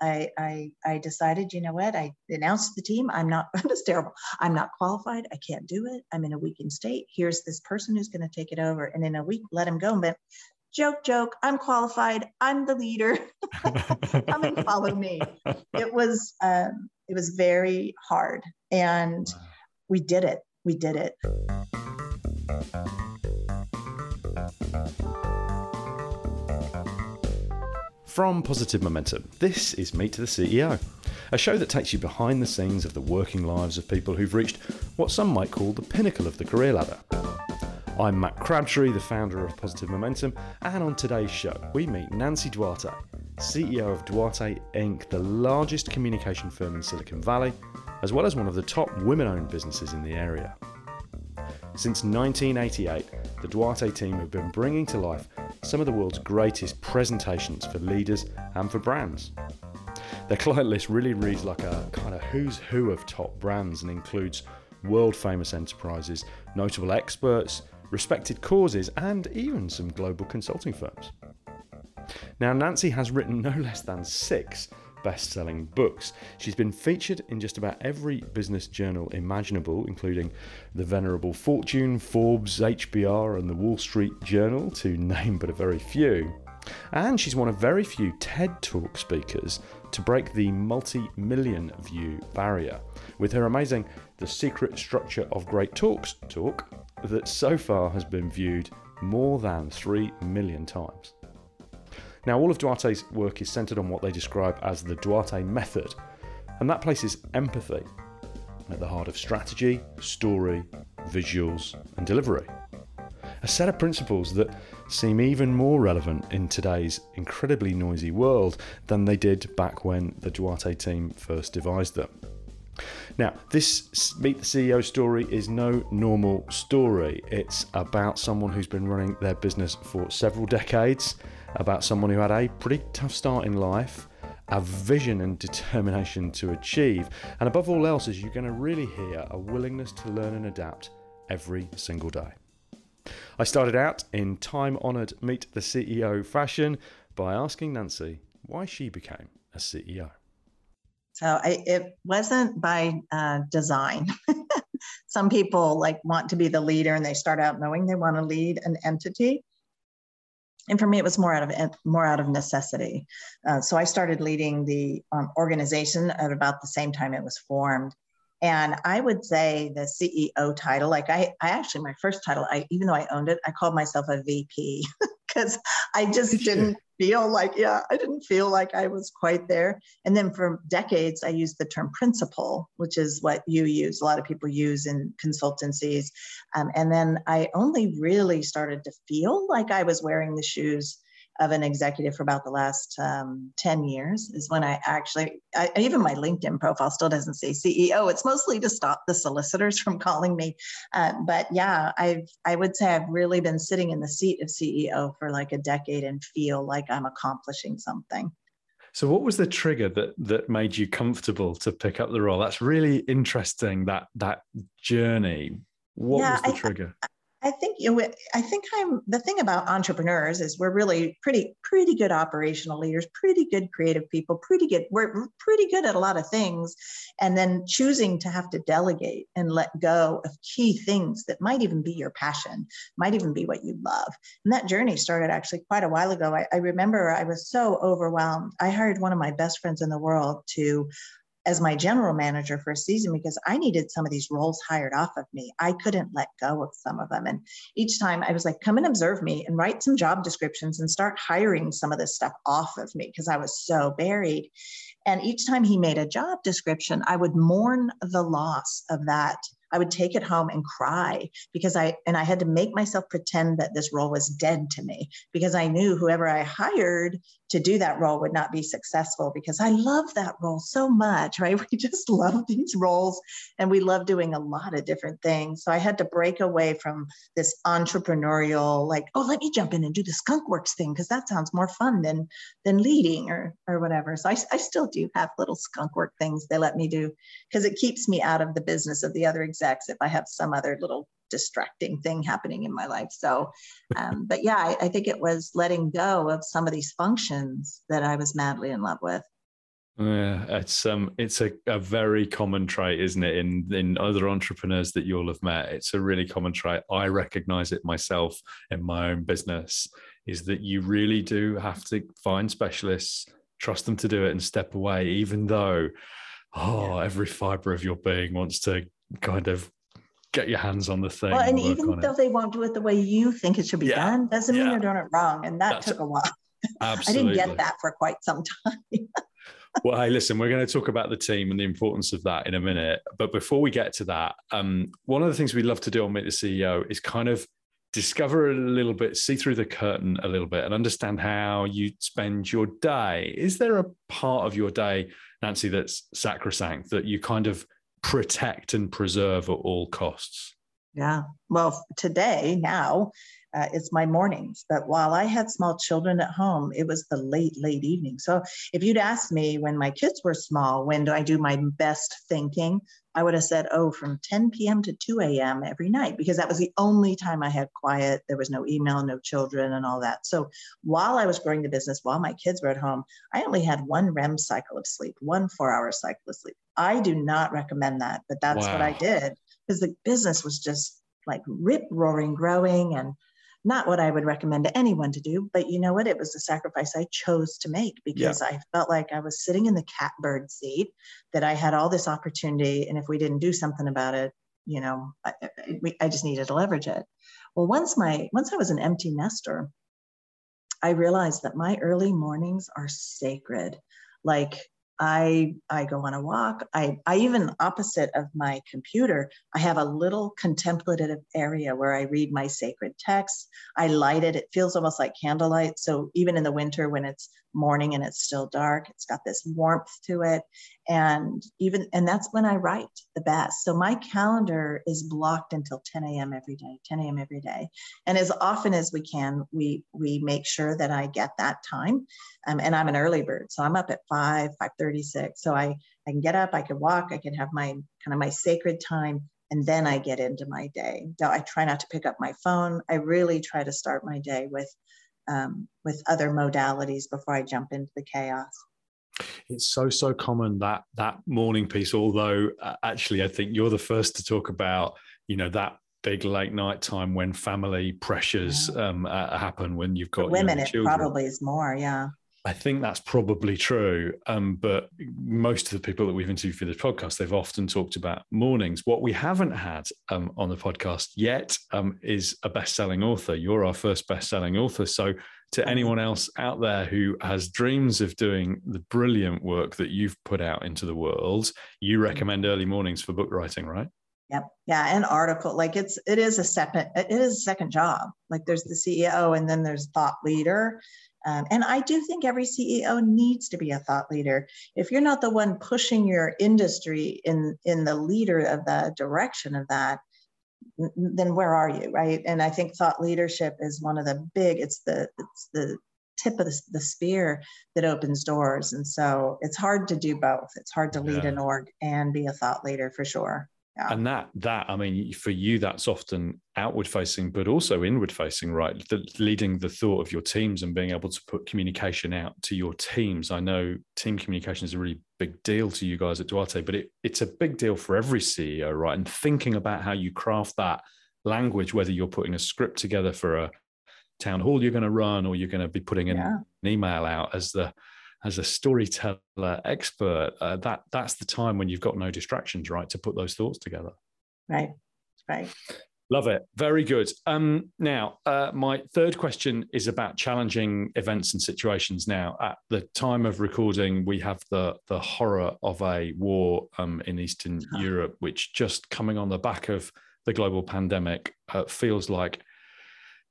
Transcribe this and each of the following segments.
I, I, I decided, you know what? I announced the team, I'm not, this terrible. I'm not qualified. I can't do it. I'm in a weakened state. Here's this person who's going to take it over. And in a week, let him go. But joke, joke, I'm qualified. I'm the leader. Come and follow me. It was, um, it was very hard. And wow. we did it. We did it. From Positive Momentum, this is Meet the CEO, a show that takes you behind the scenes of the working lives of people who've reached what some might call the pinnacle of the career ladder. I'm Matt Crabtree, the founder of Positive Momentum, and on today's show, we meet Nancy Duarte, CEO of Duarte Inc., the largest communication firm in Silicon Valley, as well as one of the top women owned businesses in the area. Since 1988, the Duarte team have been bringing to life some of the world's greatest presentations for leaders and for brands. Their client list really reads like a kind of who's who of top brands and includes world famous enterprises, notable experts, respected causes, and even some global consulting firms. Now, Nancy has written no less than six best selling books. She's been featured in just about every business journal imaginable, including the Venerable Fortune, Forbes, HBR, and the Wall Street Journal, to name but a very few. And she's one of very few TED Talk speakers to break the multi million view barrier with her amazing The Secret Structure of Great Talks talk that so far has been viewed more than 3 million times. Now, all of Duarte's work is centered on what they describe as the Duarte method, and that places empathy at the heart of strategy, story, visuals, and delivery. A set of principles that seem even more relevant in today's incredibly noisy world than they did back when the Duarte team first devised them. Now, this Meet the CEO story is no normal story. It's about someone who's been running their business for several decades about someone who had a pretty tough start in life, a vision and determination to achieve, and above all else, is you're going to really hear a willingness to learn and adapt every single day. I started out in time honoured Meet the CEO fashion by asking Nancy why she became a CEO. So I, it wasn't by uh, design. Some people like want to be the leader and they start out knowing they want to lead an entity and for me, it was more out of more out of necessity. Uh, so I started leading the um, organization at about the same time it was formed. And I would say the CEO title, like I, I actually my first title, I even though I owned it, I called myself a VP because I just didn't feel like, yeah, I didn't feel like I was quite there. And then for decades, I used the term principal, which is what you use, a lot of people use in consultancies. Um, and then I only really started to feel like I was wearing the shoes of an executive for about the last um, 10 years is when I actually, I, even my LinkedIn profile still doesn't say CEO. It's mostly to stop the solicitors from calling me. Uh, but yeah, I've, I would say I've really been sitting in the seat of CEO for like a decade and feel like I'm accomplishing something. So, what was the trigger that that made you comfortable to pick up the role? That's really interesting. That that journey. What yeah, was the trigger? I, I think you know, I think I'm the thing about entrepreneurs is we're really pretty pretty good operational leaders, pretty good creative people, pretty good we're pretty good at a lot of things and then choosing to have to delegate and let go of key things that might even be your passion, might even be what you love. And that journey started actually quite a while ago. I, I remember I was so overwhelmed. I hired one of my best friends in the world to as my general manager for a season because I needed some of these roles hired off of me. I couldn't let go of some of them. And each time I was like, come and observe me and write some job descriptions and start hiring some of this stuff off of me because I was so buried. And each time he made a job description, I would mourn the loss of that I would take it home and cry because I, and I had to make myself pretend that this role was dead to me because I knew whoever I hired to do that role would not be successful because I love that role so much, right? We just love these roles and we love doing a lot of different things. So I had to break away from this entrepreneurial, like, oh, let me jump in and do the skunk works thing because that sounds more fun than than leading or or whatever. So I, I still do have little skunk work things they let me do because it keeps me out of the business of the other execs if I have some other little distracting thing happening in my life. So, um, but yeah, I, I think it was letting go of some of these functions that I was madly in love with. Yeah, it's um, it's a, a very common trait, isn't it? In in other entrepreneurs that you'll have met, it's a really common trait. I recognize it myself in my own business. Is that you really do have to find specialists, trust them to do it, and step away, even though, oh, yeah. every fiber of your being wants to kind of get your hands on the thing. Well, and even though it. they won't do it the way you think it should be yeah. done, doesn't mean you're doing it wrong. And that That's took a while. Absolutely. I didn't get that for quite some time. well, hey, listen, we're going to talk about the team and the importance of that in a minute. But before we get to that, um, one of the things we love to do on Meet the CEO is kind of discover a little bit, see through the curtain a little bit, and understand how you spend your day. Is there a part of your day, Nancy, that's sacrosanct that you kind of protect and preserve at all costs? Yeah. Well, today, now, uh, it's my mornings. But while I had small children at home, it was the late, late evening. So if you'd asked me when my kids were small, when do I do my best thinking? I would have said, oh, from 10 p.m. to 2 a.m. every night, because that was the only time I had quiet. There was no email, no children, and all that. So while I was growing the business, while my kids were at home, I only had one REM cycle of sleep, one four hour cycle of sleep. I do not recommend that, but that's wow. what I did because the business was just like rip roaring growing and not what I would recommend to anyone to do, but you know what? It was a sacrifice I chose to make because yeah. I felt like I was sitting in the catbird seat, that I had all this opportunity. And if we didn't do something about it, you know, I, I just needed to leverage it. Well, once my once I was an empty nester, I realized that my early mornings are sacred. Like I I go on a walk. I I even opposite of my computer, I have a little contemplative area where I read my sacred texts. I light it. It feels almost like candlelight. So even in the winter when it's morning and it's still dark, it's got this warmth to it. And even and that's when I write the best. So my calendar is blocked until 10 a.m. every day, 10 a.m. every day. And as often as we can, we we make sure that I get that time. Um, and I'm an early bird. So I'm up at 5, 536. So I I can get up, I can walk, I can have my kind of my sacred time and then I get into my day. I try not to pick up my phone. I really try to start my day with um, with other modalities before I jump into the chaos. It's so so common that that morning piece. Although uh, actually, I think you're the first to talk about you know that big late night time when family pressures yeah. um, uh, happen when you've got For women. It probably is more, yeah. I think that's probably true. Um, but most of the people that we've interviewed for this podcast, they've often talked about mornings. What we haven't had um, on the podcast yet um, is a best selling author. You're our first best selling author. So, to anyone else out there who has dreams of doing the brilliant work that you've put out into the world, you mm-hmm. recommend early mornings for book writing, right? Yep. Yeah. An article like it's it is a second it is a second job. Like there's the CEO and then there's thought leader um, and I do think every CEO needs to be a thought leader. If you're not the one pushing your industry in, in the leader of the direction of that, then where are you, right? And I think thought leadership is one of the big. It's the it's the tip of the, the spear that opens doors. And so it's hard to do both. It's hard to lead yeah. an org and be a thought leader for sure. Yeah. And that that I mean, for you, that's often outward facing, but also inward facing, right? The, leading the thought of your teams and being able to put communication out to your teams. I know team communication is a really big deal to you guys at Duarte, but it, it's a big deal for every CEO, right? And thinking about how you craft that language, whether you're putting a script together for a town hall you're going to run, or you're going to be putting an, yeah. an email out as the as a storyteller expert, uh, that that's the time when you've got no distractions, right, to put those thoughts together. Right, right. Love it. Very good. Um, now, uh, my third question is about challenging events and situations. Now, at the time of recording, we have the the horror of a war um, in Eastern. Europe, which just coming on the back of the global pandemic uh, feels like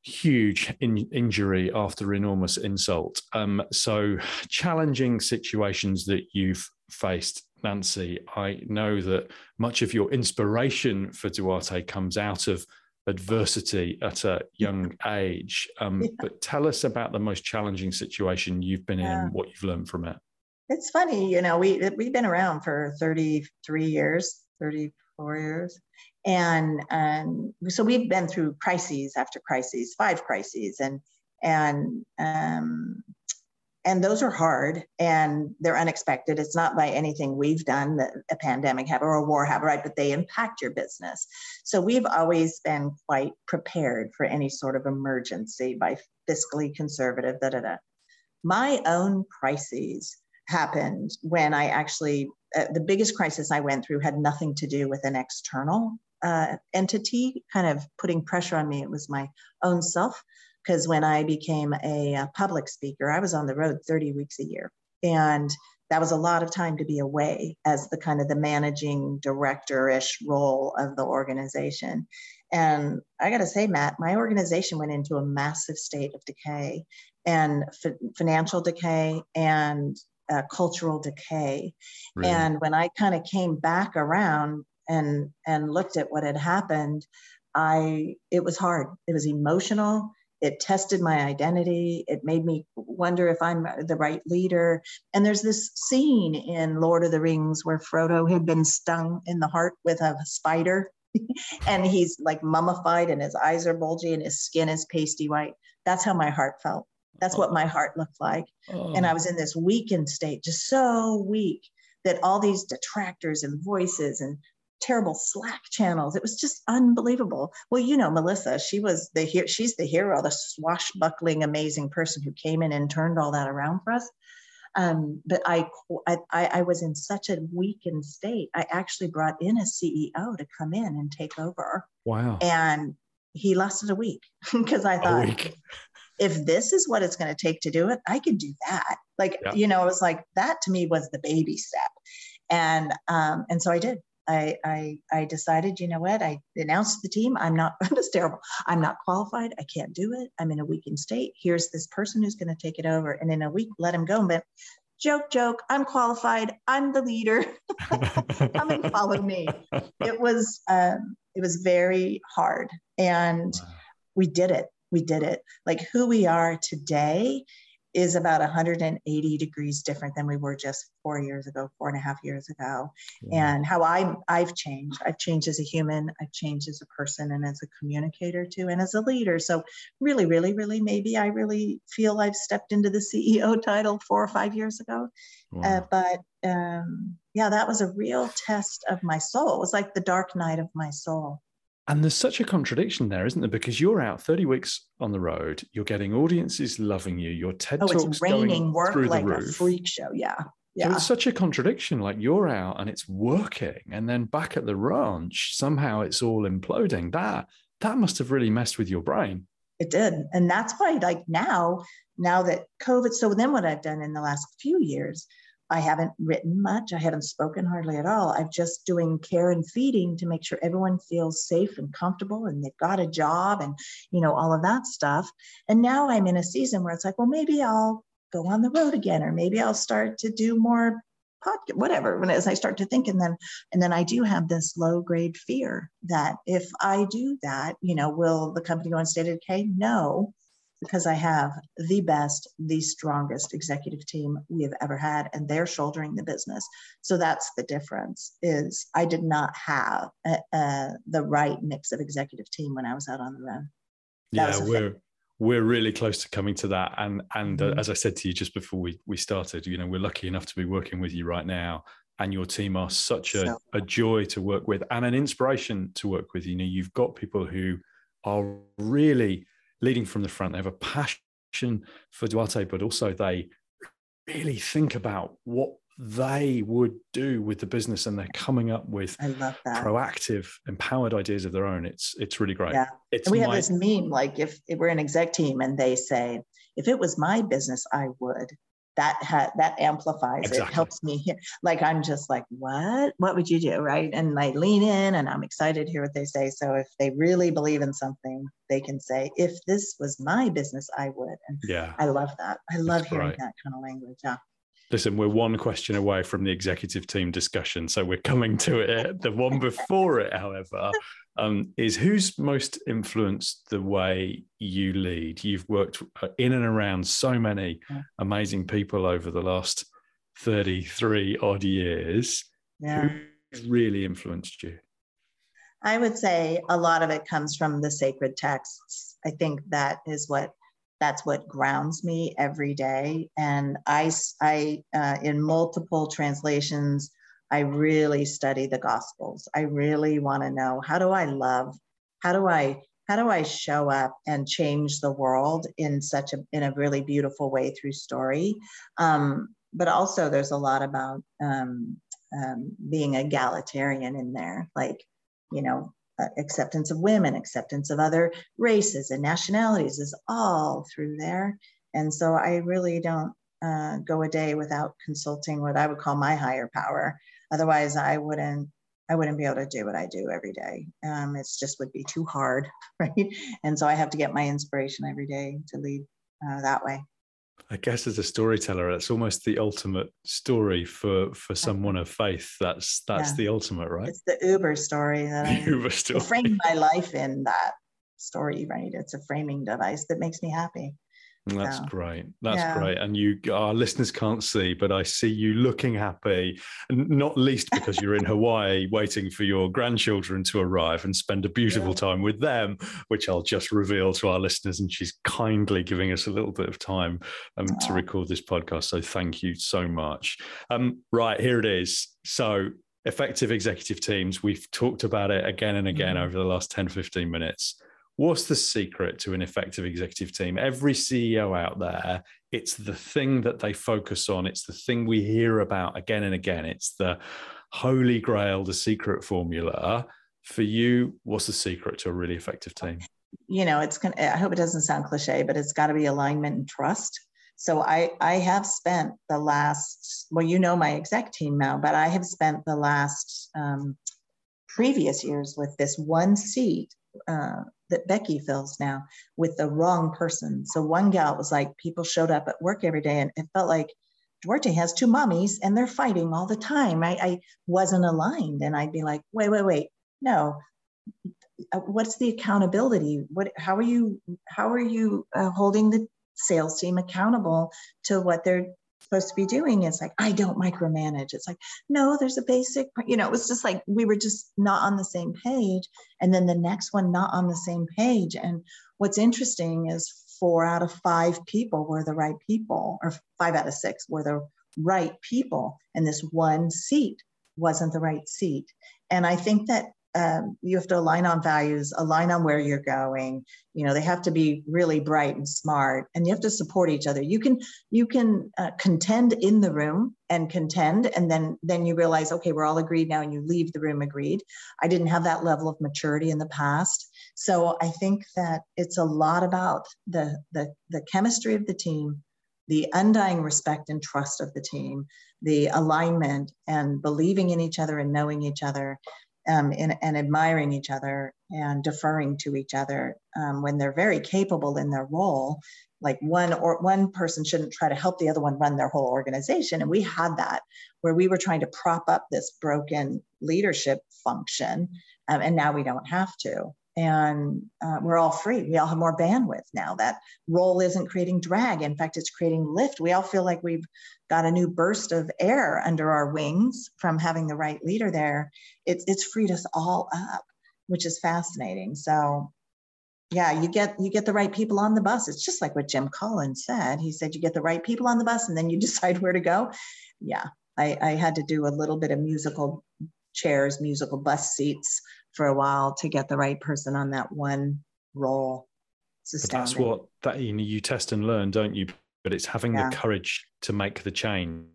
huge in, injury after enormous insult. Um, so, challenging situations that you've faced, Nancy. I know that much of your inspiration for Duarte comes out of adversity at a young age. Um, yeah. But tell us about the most challenging situation you've been yeah. in, what you've learned from it. It's funny, you know, we we've been around for 33 years, 34 years, and and so we've been through crises after crises, five crises, and and um, and those are hard and they're unexpected. It's not by anything we've done that a pandemic have or a war have, right? But they impact your business. So we've always been quite prepared for any sort of emergency by fiscally conservative, da da da. My own crises happened when I actually, uh, the biggest crisis I went through had nothing to do with an external uh, entity kind of putting pressure on me. It was my own self because when I became a, a, public speaker, I was on the road 30 weeks a year. And that was a lot of time to be away as the kind of the managing director-ish role of the organization. And I got to say, Matt, my organization went into a massive state of decay and f- financial decay and uh, cultural decay. Really? And when I kind of came back around and and looked at what had happened, I it was hard. It was emotional it tested my identity it made me wonder if i'm the right leader and there's this scene in lord of the rings where frodo had been stung in the heart with a spider and he's like mummified and his eyes are bulgy and his skin is pasty white that's how my heart felt that's oh. what my heart looked like oh. and i oh. was in this weakened state just so weak that all these detractors and voices and terrible Slack channels. It was just unbelievable. Well, you know, Melissa, she was the here. She's the hero, the swashbuckling, amazing person who came in and turned all that around for us. Um, but I, I, I was in such a weakened state. I actually brought in a CEO to come in and take over. Wow! And he lasted a week because I thought, if this is what it's going to take to do it, I can do that. Like, yeah. you know, it was like that to me was the baby step. And um, and so I did. I, I, I decided, you know what? I announced the team, I'm not, it's terrible. I'm not qualified. I can't do it. I'm in a weakened state. Here's this person who's going to take it over. And in a week, let him go. But joke, joke, I'm qualified. I'm the leader. Come and follow me. It was, um, it was very hard. And wow. we did it. We did it. Like who we are today is about 180 degrees different than we were just four years ago, four and a half years ago. Yeah. And how I, I've changed. I've changed as a human, I've changed as a person and as a communicator too, and as a leader. So, really, really, really, maybe I really feel I've stepped into the CEO title four or five years ago. Wow. Uh, but um, yeah, that was a real test of my soul. It was like the dark night of my soul. And there's such a contradiction there, isn't there? Because you're out 30 weeks on the road, you're getting audiences loving you, your TED oh, talks going work through like the roof. a freak show, yeah. Yeah. So it's such a contradiction. Like you're out and it's working, and then back at the ranch, somehow it's all imploding. That that must have really messed with your brain. It did, and that's why, like now, now that COVID. So then, what I've done in the last few years I haven't written much. I haven't spoken hardly at all. I'm just doing care and feeding to make sure everyone feels safe and comfortable and they've got a job and, you know, all of that stuff. And now I'm in a season where it's like, well, maybe I'll go on the road again, or maybe I'll start to do more podcast, whatever. When as I start to think, and then and then I do have this low grade fear that if I do that, you know, will the company go on state decay? No because I have the best, the strongest executive team we have ever had, and they're shouldering the business. So that's the difference. Is I did not have a, a, the right mix of executive team when I was out on the road. That yeah, we're we're really close to coming to that, and and uh, mm-hmm. uh, as I said to you just before we we started, you know, we're lucky enough to be working with you right now. And your team are such a, so, a joy to work with and an inspiration to work with. You know, you've got people who are really leading from the front. They have a passion for Duarte, but also they really think about what they would do with the business and they're coming up with proactive empowered ideas of their own. It's it's really great. Yeah. It's and we my... have this meme like if, if we're an exec team and they say if it was my business i would that ha- that amplifies exactly. it helps me hear like i'm just like what? What would you do? Right? And i lean in and i'm excited to hear what they say. So if they really believe in something they can say if this was my business i would. And yeah. I love that. I love That's hearing that kind of language. Yeah Listen, we're one question away from the executive team discussion, so we're coming to it. The one before it, however, um, is who's most influenced the way you lead? You've worked uh, in and around so many amazing people over the last 33 odd years. Yeah. Who's really influenced you? I would say a lot of it comes from the sacred texts. I think that is what that's what grounds me every day. And I, I uh, in multiple translations, I really study the Gospels. I really want to know how do I love? How do I how do I show up and change the world in such a in a really beautiful way through story? Um, but also, there's a lot about um, um, being egalitarian in there, like you know, acceptance of women, acceptance of other races and nationalities is all through there. And so I really don't uh, go a day without consulting what I would call my higher power. Otherwise, I wouldn't I wouldn't be able to do what I do every day. Um, it's just would be too hard, right? And so I have to get my inspiration every day to lead uh, that way. I guess as a storyteller, it's almost the ultimate story for for someone of faith. That's that's yeah. the ultimate, right? It's the Uber story that I Uber story. frame my life in that story, right? It's a framing device that makes me happy. That's yeah. great. That's yeah. great. And you, our listeners can't see, but I see you looking happy, not least because you're in Hawaii waiting for your grandchildren to arrive and spend a beautiful yeah. time with them, which I'll just reveal to our listeners. And she's kindly giving us a little bit of time um, to record this podcast. So thank you so much. Um, right, here it is. So, effective executive teams, we've talked about it again and again mm-hmm. over the last 10, 15 minutes what's the secret to an effective executive team? Every CEO out there, it's the thing that they focus on. It's the thing we hear about again and again. It's the holy grail, the secret formula. For you, what's the secret to a really effective team? You know, it's gonna, I hope it doesn't sound cliche, but it's got to be alignment and trust. So I I have spent the last well, you know my exec team now, but I have spent the last um, previous years with this one seat uh, that Becky fills now with the wrong person. So one gal was like, people showed up at work every day and it felt like Duarte has two mommies and they're fighting all the time. I, I wasn't aligned. And I'd be like, wait, wait, wait, no. Uh, what's the accountability? What, how are you, how are you uh, holding the sales team accountable to what they're supposed to be doing it's like i don't micromanage. It's like no there's a basic you know it was just like we were just not on the same page and then the next one not on the same page and what's interesting is four out of five people were the right people or five out of six were the right people and this one seat wasn't the right seat and i think that um, you have to align on values, align on where you're going. You know, they have to be really bright and smart, and you have to support each other. You can you can uh, contend in the room and contend, and then then you realize, okay, we're all agreed now, and you leave the room agreed. I didn't have that level of maturity in the past, so I think that it's a lot about the the the chemistry of the team, the undying respect and trust of the team, the alignment and believing in each other and knowing each other um, and, and, admiring each other and deferring to each other um, when they're very capable in their role. Like one or one person shouldn't try to help the other one run their whole organization. And we had that where we were trying to prop up this broken leadership function um, and now we don't have to and uh, we're all free. We all have more bandwidth now. That role isn't creating drag. In fact, it's creating lift. We all feel like we've got a new burst of air under our wings from having the right leader there. It's it's freed us all up, which is fascinating. So, yeah, you get you get the right people on the bus. It's just like what Jim Collins said. He said you get the right people on the bus, and then you decide where to go. Yeah, I, I had to do a little bit of musical chairs, musical bus seats for a while to get the right person on that one role. But that's what that you, know, you test and learn, don't you? But it's having yeah. the courage to make the change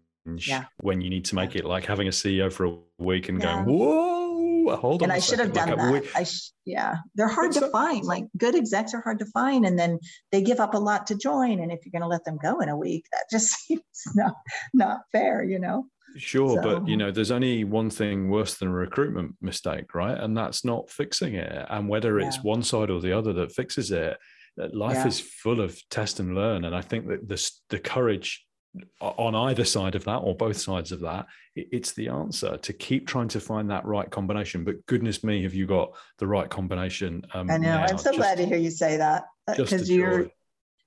yeah. when you need to make yeah. it, like having a CEO for a week and going, "Whoa, hold on." And I should have done like that. I sh- yeah, they're hard to find. Like good execs are hard to find, and then they give up a lot to join. And if you're going to let them go in a week, that just seems not not fair, you know. Sure, so, but you know, there's only one thing worse than a recruitment mistake, right? And that's not fixing it. And whether yeah. it's one side or the other that fixes it, uh, life yeah. is full of test and learn. And I think that the the courage on either side of that or both sides of that, it's the answer to keep trying to find that right combination. But goodness me, have you got the right combination? Um, I know. Now? I'm so just, glad to hear you say that because uh, you're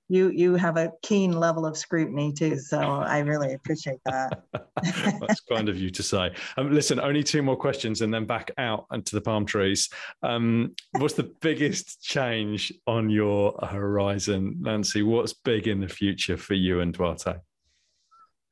you you have a keen level of scrutiny too. So I really appreciate that. That's kind of you to say. Um, listen, only two more questions and then back out into the palm trees. Um, what's the biggest change on your horizon, Nancy? What's big in the future for you and Duarte?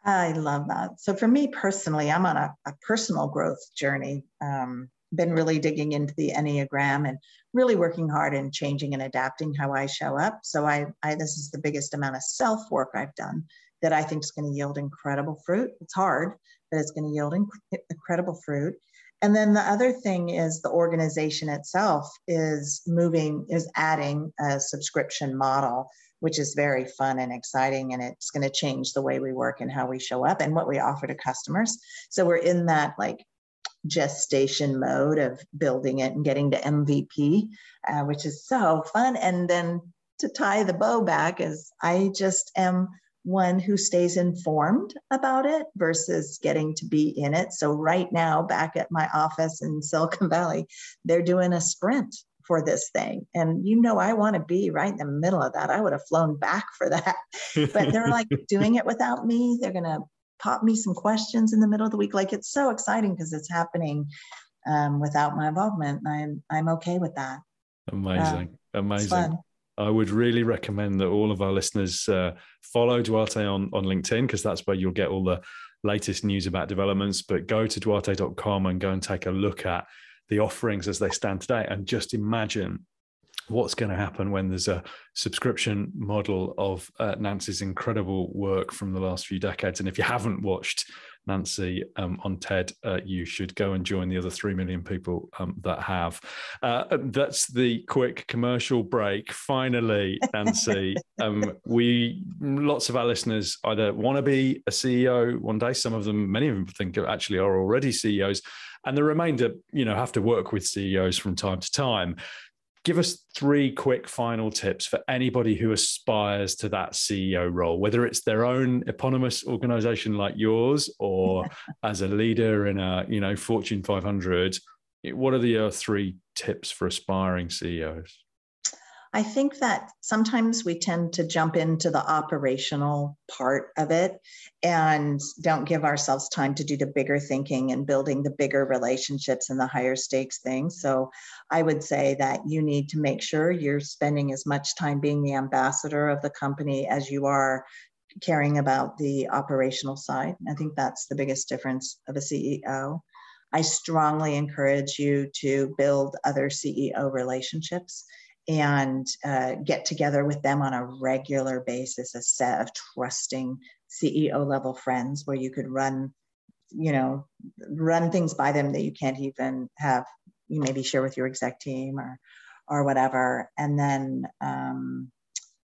I love that. So for me personally, I'm on a, a personal growth journey. Um, been really digging into the Enneagram and really working hard and changing and adapting how I show up. So I, I this is the biggest amount of self work I've done that I think is going to yield incredible fruit. It's hard, but it's going to yield inc- incredible fruit. And then the other thing is the organization itself is moving, is adding a subscription model, which is very fun and exciting. And it's going to change the way we work and how we show up and what we offer to customers. So we're in that like gestation mode of building it and getting to MVP, uh, which is so fun. And then to tie the bow back is I just am one who stays informed about it versus getting to be in it. So right now, back at my office in Silicon Valley, they're doing a sprint for this thing. And you know, I want to be right in the middle of that. I would have flown back for that. but they're like doing it without me. They're going to pop me some questions in the middle of the week. Like it's so exciting because it's happening um, without my involvement. I'm I'm okay with that. Amazing, uh, amazing. I would really recommend that all of our listeners uh, follow Duarte on on LinkedIn because that's where you'll get all the latest news about developments. But go to duarte.com and go and take a look at the offerings as they stand today, and just imagine what's going to happen when there's a subscription model of uh, Nancy's incredible work from the last few decades. And if you haven't watched Nancy um, on TED, uh, you should go and join the other 3 million people um, that have. Uh, that's the quick commercial break. Finally, Nancy, um, we, lots of our listeners either want to be a CEO one day, some of them, many of them think actually are already CEOs and the remainder you know have to work with ceos from time to time give us three quick final tips for anybody who aspires to that CEO role, whether it's their own eponymous organization like yours or as a leader in a you know Fortune 500. What are the uh, three tips for aspiring CEOs? I think that sometimes we tend to jump into the operational part of it and don't give ourselves time to do the bigger thinking and building the bigger relationships and the higher stakes things. So I would say that you need to make sure you're spending as much time being the ambassador of the company as you are caring about the operational side. I think that's the biggest difference of a CEO. I strongly encourage you to build other CEO relationships and uh, get together with them on a regular basis, a set of trusting CEO level friends where you could run, you know, run things by them that you can't even have, you maybe share with your exec team or, or whatever. And then um,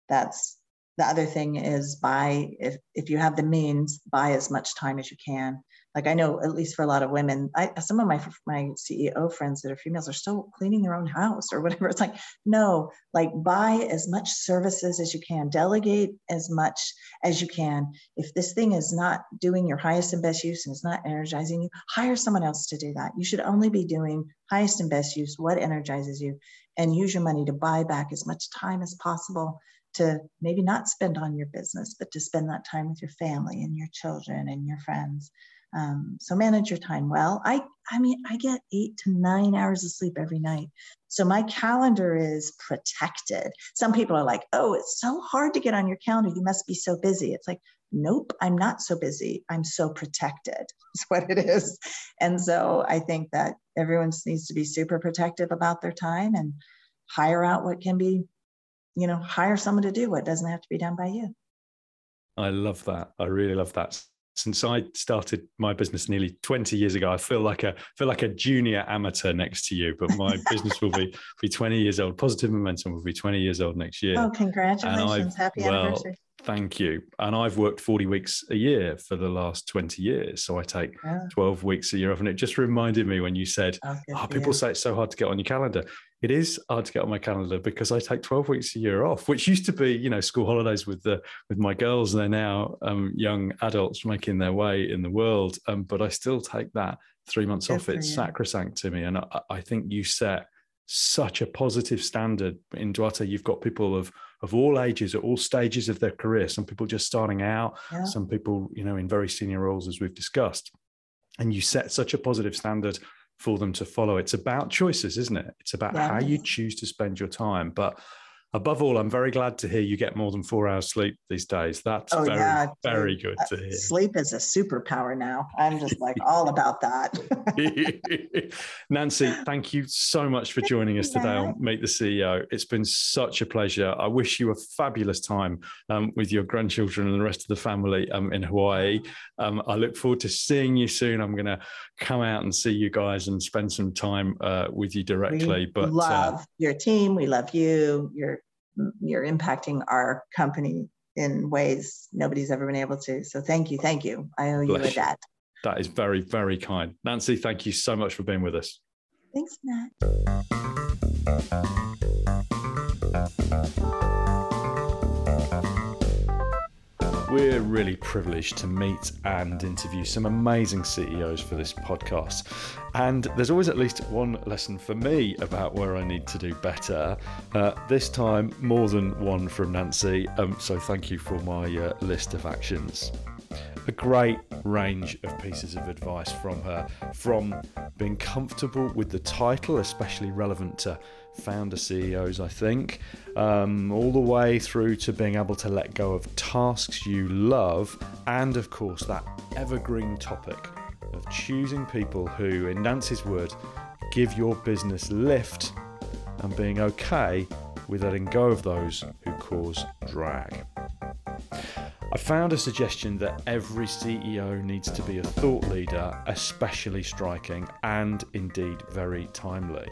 that's the other thing is buy if, if you have the means buy as much time as you can like i know at least for a lot of women I, some of my my ceo friends that are females are still cleaning their own house or whatever. It's like no like buy as much services as you can. Delegate as much as you can. If this thing is not doing your highest and best use and is not energizing you hire someone else to do that. You should only be doing highest and best use what energizes you and use your money to buy back as much time as possible to maybe not spend on your business, but to spend that time with your family and your children and your friends. Um, so manage your time well. I, I mean, I get eight to nine hours of sleep every night. So my calendar is protected. Some people are like, oh, it's so hard to get on your calendar. You must be so busy. It's like, nope, I'm not so busy. I'm so protected, is what it is. And so I think that everyone needs to be super protective about their time and hire out what can be you know, hire someone to do what doesn't have to be done by you. I love that. I really love that. Since I started my business nearly 20 years ago, I feel like a feel like a junior amateur next to you, but my business will be be 20 years old. Positive momentum will be 20 years old next year. Oh, congratulations. Happy well, anniversary. Thank you. And I've worked 40 weeks a year for the last 20 years. So I take yeah. 12 weeks a year off. And it just reminded me when you said, oh, oh people say it's so hard to get on your calendar. It is hard to get on my calendar because I take 12 weeks a year off, which used to be, you know, school holidays with the with my girls. And They're now um, young adults making their way in the world. Um, but I still take that three months Good off. It's you. sacrosanct to me. And I, I think you set such a positive standard in Duarte. You've got people of of all ages, at all stages of their career. Some people just starting out, Yeah. some people, you know, in very senior roles, as we've discussed. And you set such a positive standard for them to follow. It's about choices, isn't it? It's about how you choose to spend your time. But above all, I'm very glad to hear you get more than four hours sleep these days. That's Oh, very, yeah, very good to hear. Sleep is a superpower now. I'm just like all about that. Nancy, thank you so much for joining us today on Meet the CEO. It's been such a pleasure. I wish you a fabulous time um, with your grandchildren and the rest of the family um, in Hawaii. Um, I look forward to seeing you soon. I'm going to come out and see you guys and spend some time uh, with you directly. we but uh, love your team. We love you. You're impacting our company in ways nobody's ever been able to. So thank you, thank you. I owe you a Bless debt. that is very, very kind. Nancy, thank you so much for being with us. Thanks, Matt. We're really privileged to meet and interview some amazing CEOs for this podcast. And there's always at least one lesson for me about where I need to do better. Uh, this time, more than one from Nancy. Um, so thank you for my uh, list of actions. A great range of pieces of advice from her, from being comfortable with the title, especially relevant to founder CEOs, I think, um, all the way through to being able to let go of tasks you love, and of course, that evergreen topic of choosing people who, in Nancy's word, give your business lift and being okay with letting go of those who cause drag. I found a suggestion that every CEO needs to be a thought leader, especially striking and indeed very timely.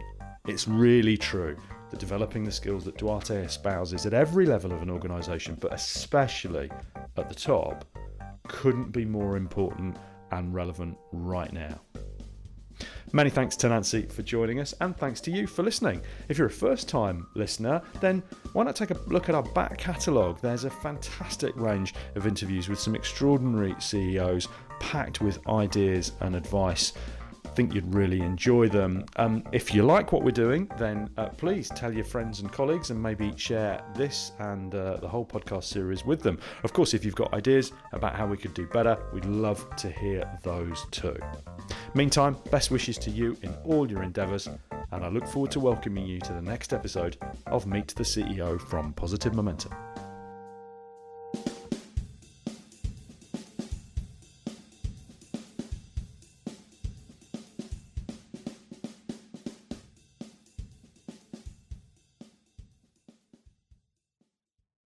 It's really true that developing the skills that Duarte espouses at every level of an organisation, but especially at the top, couldn't be more important and relevant right now. Many thanks to Nancy for joining us, and thanks to you for listening. If you're a first time listener, then why not take a look at our back catalogue? There's a fantastic range of interviews with some extraordinary CEOs packed with ideas and advice. Think you'd really enjoy them. Um, if you like what we're doing, then uh, please tell your friends and colleagues and maybe share this and uh, the whole podcast series with them. Of course, if you've got ideas about how we could do better, we'd love to hear those too. Meantime, best wishes to you in all your endeavours, and I look forward to welcoming you to the next episode of Meet the CEO from Positive Momentum.